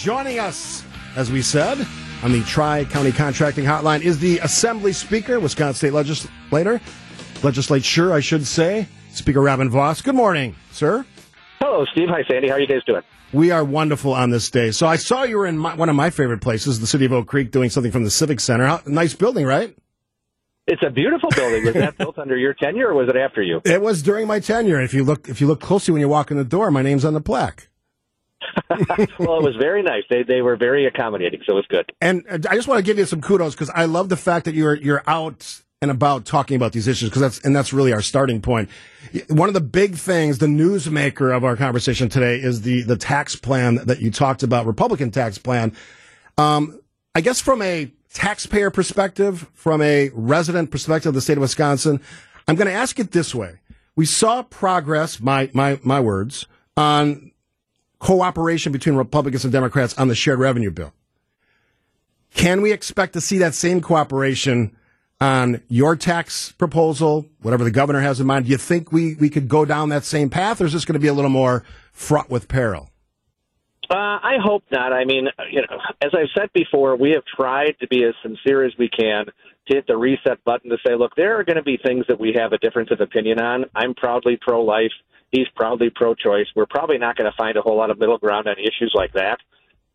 joining us, as we said, on the Tri County Contracting Hotline is the Assembly Speaker, Wisconsin State Legislator, Legislature, I should say, Speaker Robin Vos. Good morning, sir. Hello, Steve. Hi, Sandy. How are you guys doing? We are wonderful on this day. So I saw you were in my, one of my favorite places, the city of Oak Creek, doing something from the Civic Center. How, nice building, right? It's a beautiful building. Was that built under your tenure, or was it after you? It was during my tenure. If you look, if you look closely when you walk in the door, my name's on the plaque. well, it was very nice. They they were very accommodating, so it was good. And uh, I just want to give you some kudos because I love the fact that you're you're out and about talking about these issues because that's and that's really our starting point. One of the big things, the newsmaker of our conversation today, is the the tax plan that you talked about, Republican tax plan. Um, I guess from a taxpayer perspective, from a resident perspective of the state of Wisconsin, I'm going to ask it this way: We saw progress, my my my words, on cooperation between Republicans and Democrats on the shared revenue bill. Can we expect to see that same cooperation on your tax proposal, whatever the governor has in mind? Do you think we, we could go down that same path, or is this going to be a little more fraught with peril? Uh, I hope not. I mean, you know, as I've said before, we have tried to be as sincere as we can to hit the reset button to say, look, there are going to be things that we have a difference of opinion on. I'm proudly pro life. He's proudly pro choice. We're probably not going to find a whole lot of middle ground on issues like that.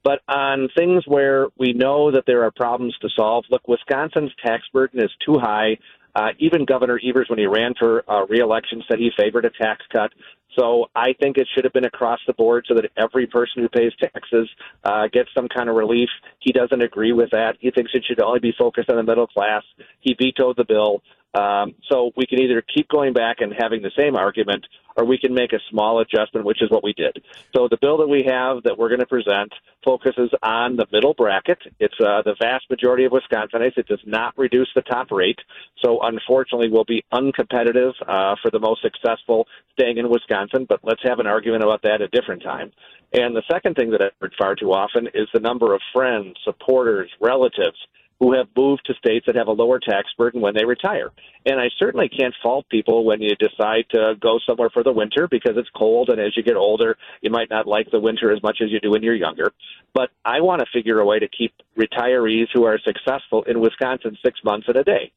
But on things where we know that there are problems to solve, look, Wisconsin's tax burden is too high. Uh, even Governor Evers, when he ran for uh, reelection, said he favored a tax cut. So I think it should have been across the board so that every person who pays taxes uh, gets some kind of relief. He doesn't agree with that. He thinks it should only be focused on the middle class. He vetoed the bill. Um, so we can either keep going back and having the same argument, or we can make a small adjustment, which is what we did. So the bill that we have that we're going to present focuses on the middle bracket. It's uh, the vast majority of Wisconsinites. It does not reduce the top rate. So unfortunately, we'll be uncompetitive uh, for the most successful staying in Wisconsin. But let's have an argument about that at a different time. And the second thing that I've heard far too often is the number of friends, supporters, relatives who have moved to states that have a lower tax burden when they retire. And I certainly can't fault people when you decide to go somewhere for the winter because it's cold and as you get older, you might not like the winter as much as you do when you're younger. But I want to figure a way to keep retirees who are successful in Wisconsin six months in a day.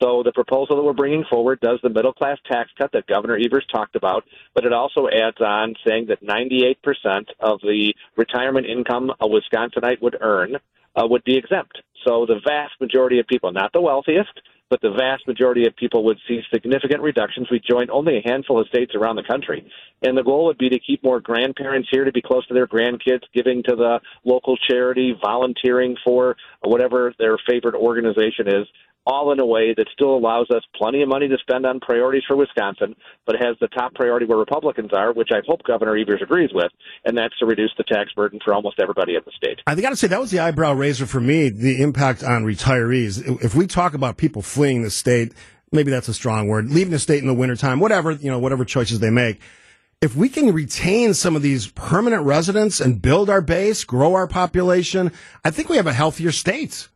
So the proposal that we're bringing forward does the middle class tax cut that Governor Evers talked about, but it also adds on saying that 98% of the retirement income a Wisconsinite would earn uh, would be exempt. So the vast majority of people, not the wealthiest, but the vast majority of people would see significant reductions. We joined only a handful of states around the country. And the goal would be to keep more grandparents here to be close to their grandkids, giving to the local charity, volunteering for whatever their favorite organization is, all in a way that still allows us plenty of money to spend on priorities for Wisconsin, but has the top priority where Republicans are, which I hope Governor Evers agrees with, and that's to reduce the tax burden for almost everybody in the state. I got to say that was the eyebrow raiser for me, the impact on retirees. If we talk about people fleeing the state, maybe that's a strong word, leaving the state in the wintertime, whatever, you know, whatever choices they make. If we can retain some of these permanent residents and build our base, grow our population, I think we have a healthier state.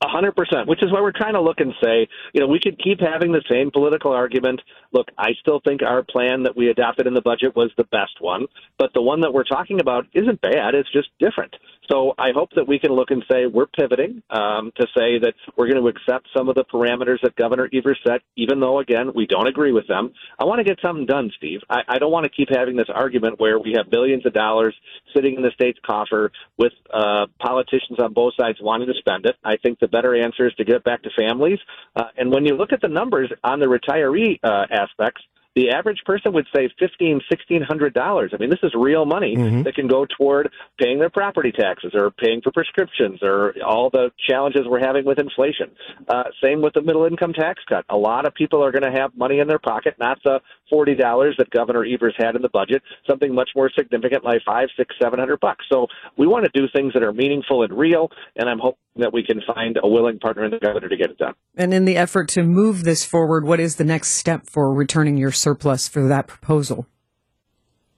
A hundred percent, which is why we're trying to look and say, you know, we could keep having the same political argument. Look, I still think our plan that we adopted in the budget was the best one, but the one that we're talking about isn't bad. It's just different. So I hope that we can look and say we're pivoting um, to say that we're going to accept some of the parameters that Governor Evers set, even though, again, we don't agree with them. I want to get something done, Steve. I, I don't want to keep having this argument where we have billions of dollars sitting in the state's coffer with uh, politicians on both sides wanting to spend it. I think the better answer is to get it back to families. Uh, and when you look at the numbers on the retiree uh, aspects, the average person would save fifteen, sixteen hundred dollars. I mean, this is real money mm-hmm. that can go toward paying their property taxes or paying for prescriptions or all the challenges we're having with inflation. Uh, same with the middle income tax cut. A lot of people are going to have money in their pocket, not the forty dollars that Governor Evers had in the budget, something much more significant like five, six, seven hundred bucks. So we want to do things that are meaningful and real, and I'm hoping that we can find a willing partner in the governor to get it done. And in the effort to move this forward, what is the next step for returning your surplus for that proposal?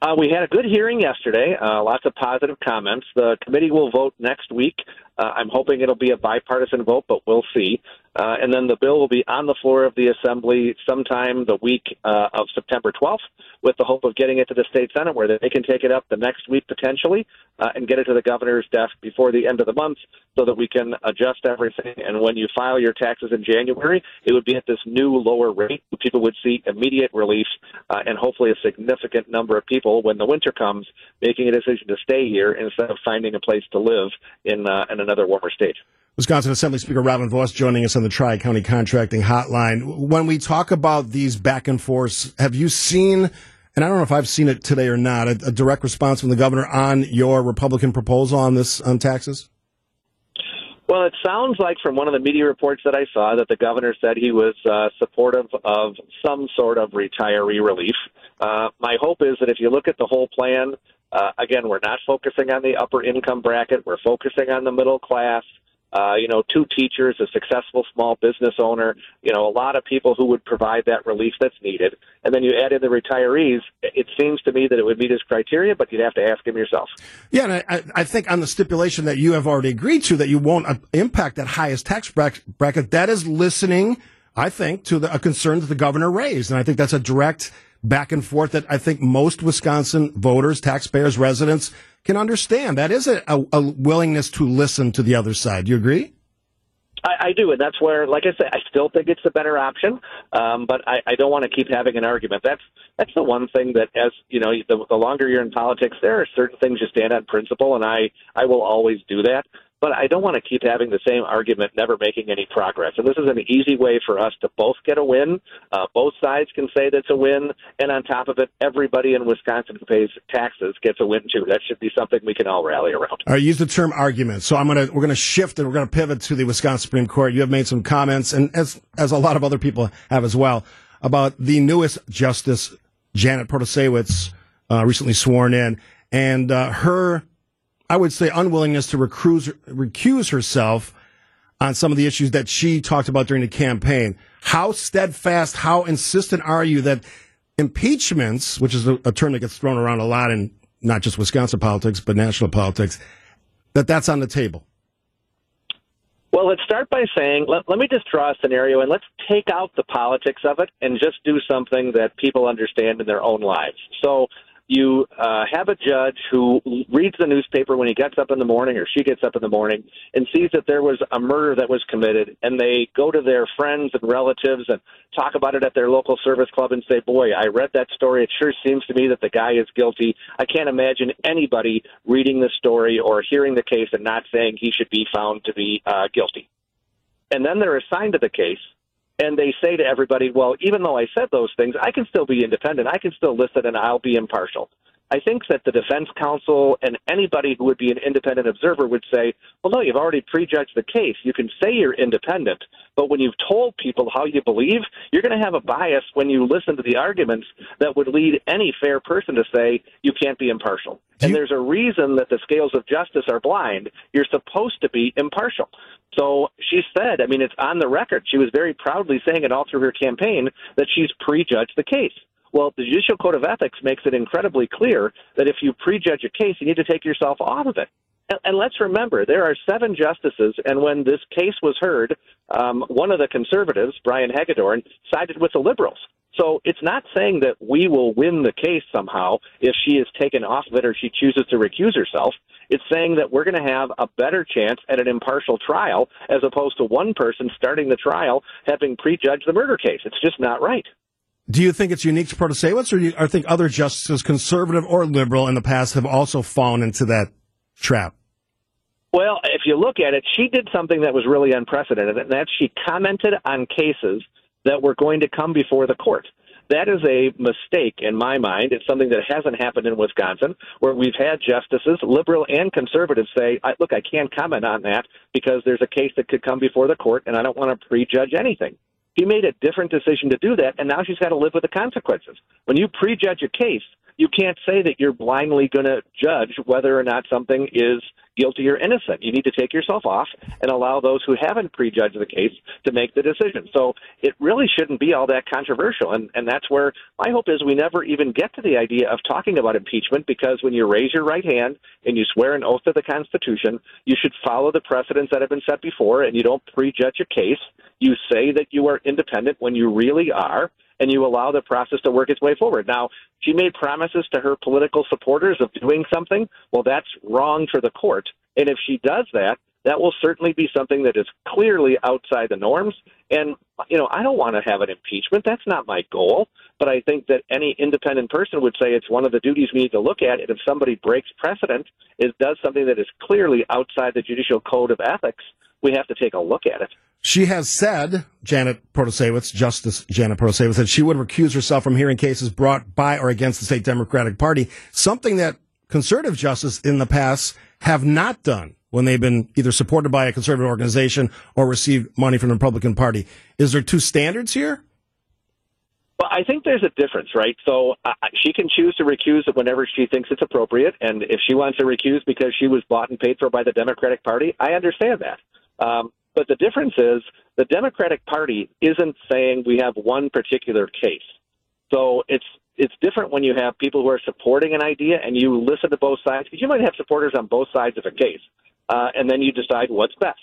Uh, we had a good hearing yesterday, uh, lots of positive comments. The committee will vote next week. Uh, I'm hoping it'll be a bipartisan vote, but we'll see. Uh, and then the bill will be on the floor of the Assembly sometime the week uh, of September 12th, with the hope of getting it to the state Senate, where they can take it up the next week potentially uh, and get it to the governor's desk before the end of the month, so that we can adjust everything. And when you file your taxes in January, it would be at this new lower rate. People would see immediate relief, uh, and hopefully a significant number of people, when the winter comes, making a decision to stay here instead of finding a place to live in uh, in another warmer state. Wisconsin Assembly Speaker Robin Vos joining us on the Tri County Contracting Hotline. When we talk about these back and forths, have you seen, and I don't know if I've seen it today or not, a, a direct response from the governor on your Republican proposal on this on taxes? Well, it sounds like from one of the media reports that I saw that the governor said he was uh, supportive of some sort of retiree relief. Uh, my hope is that if you look at the whole plan, uh, again, we're not focusing on the upper income bracket. We're focusing on the middle class uh, you know, two teachers, a successful small business owner, you know, a lot of people who would provide that relief that's needed. And then you add in the retirees. It seems to me that it would meet his criteria, but you'd have to ask him yourself. Yeah, and I, I think on the stipulation that you have already agreed to that you won't uh, impact that highest tax bracket, that is listening, I think, to the, a concern that the governor raised. And I think that's a direct back and forth that I think most Wisconsin voters, taxpayers, residents can understand. That is a, a, a willingness to listen to the other side. Do you agree? I, I do, and that's where, like I say, I still think it's the better option. Um, but I, I don't want to keep having an argument. That's that's the one thing that, as you know, the, the longer you're in politics, there are certain things you stand on principle, and I I will always do that but I don't want to keep having the same argument, never making any progress. And this is an easy way for us to both get a win. Uh, both sides can say that's a win, and on top of it, everybody in Wisconsin who pays taxes gets a win too. That should be something we can all rally around. Right, use the term argument. So I'm gonna we're gonna shift and we're gonna pivot to the Wisconsin Supreme Court. You have made some comments, and as as a lot of other people have as well, about the newest Justice Janet Protasiewicz, uh, recently sworn in, and uh, her I would say, unwillingness to recuse, recuse herself on some of the issues that she talked about during the campaign. How steadfast, how insistent are you that impeachments, which is a, a term that gets thrown around a lot in not just Wisconsin politics, but national politics, that that's on the table? Well, let's start by saying, let, let me just draw a scenario and let's take out the politics of it and just do something that people understand in their own lives. So, you uh, have a judge who reads the newspaper when he gets up in the morning or she gets up in the morning and sees that there was a murder that was committed, and they go to their friends and relatives and talk about it at their local service club and say, Boy, I read that story. It sure seems to me that the guy is guilty. I can't imagine anybody reading the story or hearing the case and not saying he should be found to be uh, guilty. And then they're assigned to the case and they say to everybody, well, even though I said those things, I can still be independent. I can still listen and I'll be impartial. I think that the defense counsel and anybody who would be an independent observer would say, well, no, you've already prejudged the case. You can say you're independent, but when you've told people how you believe, you're going to have a bias when you listen to the arguments that would lead any fair person to say you can't be impartial. And there's a reason that the scales of justice are blind. You're supposed to be impartial. So she said, I mean, it's on the record. She was very proudly saying it all through her campaign that she's prejudged the case. Well, the Judicial Code of Ethics makes it incredibly clear that if you prejudge a case, you need to take yourself off of it. And, and let's remember, there are seven justices, and when this case was heard, um, one of the conservatives, Brian Hagedorn, sided with the liberals. So it's not saying that we will win the case somehow if she is taken off of it or she chooses to recuse herself. It's saying that we're going to have a better chance at an impartial trial as opposed to one person starting the trial having prejudged the murder case. It's just not right. Do you think it's unique to Protasiewicz, or do you or think other justices, conservative or liberal, in the past have also fallen into that trap? Well, if you look at it, she did something that was really unprecedented, and that's she commented on cases that were going to come before the court. That is a mistake in my mind. It's something that hasn't happened in Wisconsin, where we've had justices, liberal and conservative, say, "Look, I can't comment on that because there's a case that could come before the court, and I don't want to prejudge anything." He made a different decision to do that, and now she's got to live with the consequences. When you prejudge a case, you can't say that you're blindly going to judge whether or not something is guilty or innocent. You need to take yourself off and allow those who haven't prejudged the case to make the decision. So it really shouldn't be all that controversial. And, and that's where my hope is we never even get to the idea of talking about impeachment because when you raise your right hand and you swear an oath to the Constitution, you should follow the precedents that have been set before and you don't prejudge a case. You say that you are independent when you really are and you allow the process to work its way forward. Now, she made promises to her political supporters of doing something. Well, that's wrong for the court. And if she does that, that will certainly be something that is clearly outside the norms. And, you know, I don't want to have an impeachment. That's not my goal. But I think that any independent person would say it's one of the duties we need to look at. And if somebody breaks precedent, it does something that is clearly outside the judicial code of ethics, we have to take a look at it. She has said, Janet Protasiewicz, Justice Janet Protasiewicz, that she would recuse herself from hearing cases brought by or against the state Democratic Party, something that conservative justices in the past have not done when they've been either supported by a conservative organization or received money from the Republican Party. Is there two standards here? Well, I think there's a difference, right? So uh, she can choose to recuse whenever she thinks it's appropriate, and if she wants to recuse because she was bought and paid for by the Democratic Party, I understand that. Um, but the difference is the Democratic Party isn't saying we have one particular case. So it's it's different when you have people who are supporting an idea and you listen to both sides because you might have supporters on both sides of a case, uh, and then you decide what's best.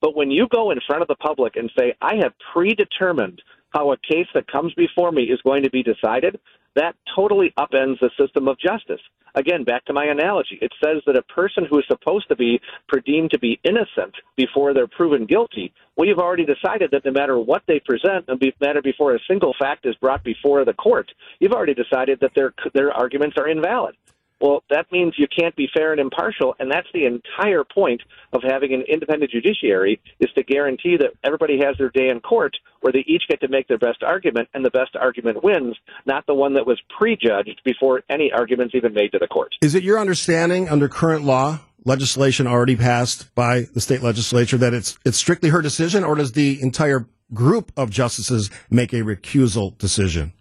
But when you go in front of the public and say, "I have predetermined how a case that comes before me is going to be decided," that totally upends the system of justice. Again, back to my analogy, it says that a person who is supposed to be deemed to be innocent before they're proven guilty, well, you've already decided that no matter what they present, no matter before a single fact is brought before the court, you've already decided that their their arguments are invalid. Well, that means you can't be fair and impartial, and that's the entire point of having an independent judiciary is to guarantee that everybody has their day in court where they each get to make their best argument, and the best argument wins, not the one that was prejudged before any arguments even made to the court. Is it your understanding under current law, legislation already passed by the state legislature, that it's it's strictly her decision, or does the entire group of justices make a recusal decision?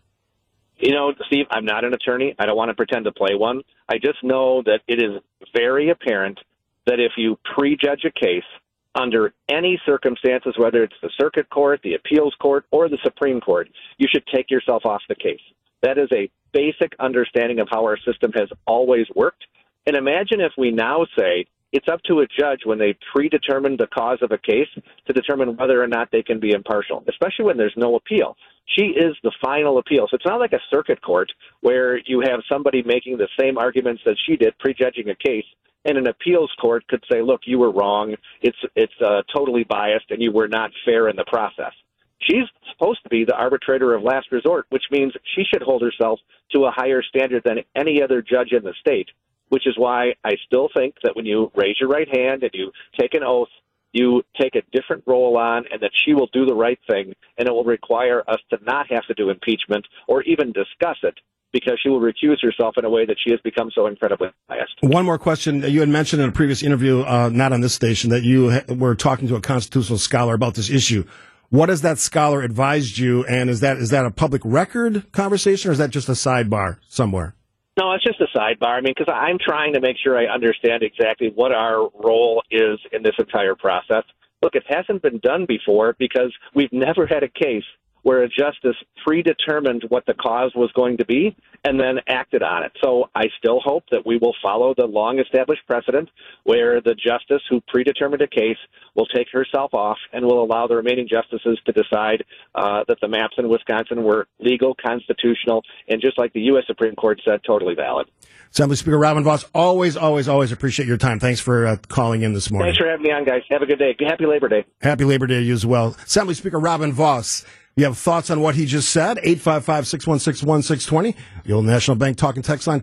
You know, Steve, I'm not an attorney. I don't want to pretend to play one. I just know that it is very apparent that if you prejudge a case under any circumstances, whether it's the circuit court, the appeals court, or the Supreme Court, you should take yourself off the case. That is a basic understanding of how our system has always worked. And imagine if we now say it's up to a judge when they predetermine the cause of a case to determine whether or not they can be impartial, especially when there's no appeal. She is the final appeal. So it's not like a circuit court where you have somebody making the same arguments that she did, prejudging a case, and an appeals court could say, "Look, you were wrong. It's it's uh, totally biased, and you were not fair in the process." She's supposed to be the arbitrator of last resort, which means she should hold herself to a higher standard than any other judge in the state which is why I still think that when you raise your right hand and you take an oath, you take a different role on and that she will do the right thing and it will require us to not have to do impeachment or even discuss it because she will recuse herself in a way that she has become so incredibly biased. One more question. You had mentioned in a previous interview, uh, not on this station, that you were talking to a constitutional scholar about this issue. What has that scholar advised you, and is that is that a public record conversation, or is that just a sidebar somewhere? No, it's just a sidebar. I mean, because I'm trying to make sure I understand exactly what our role is in this entire process. Look, it hasn't been done before because we've never had a case where a justice predetermined what the cause was going to be and then acted on it. So I still hope that we will follow the long established precedent where the justice who predetermined a case will take herself off and will allow the remaining justices to decide uh, that the maps in Wisconsin were legal, constitutional, and just like the U.S. Supreme Court said, totally valid. Assembly Speaker Robin Vos, always, always, always appreciate your time. Thanks for uh, calling in this morning. Thanks for having me on, guys. Have a good day. Happy Labor Day. Happy Labor Day to you as well. Assembly Speaker Robin Vos. You have thoughts on what he just said? 855 616 1620. The Old National Bank talking text line.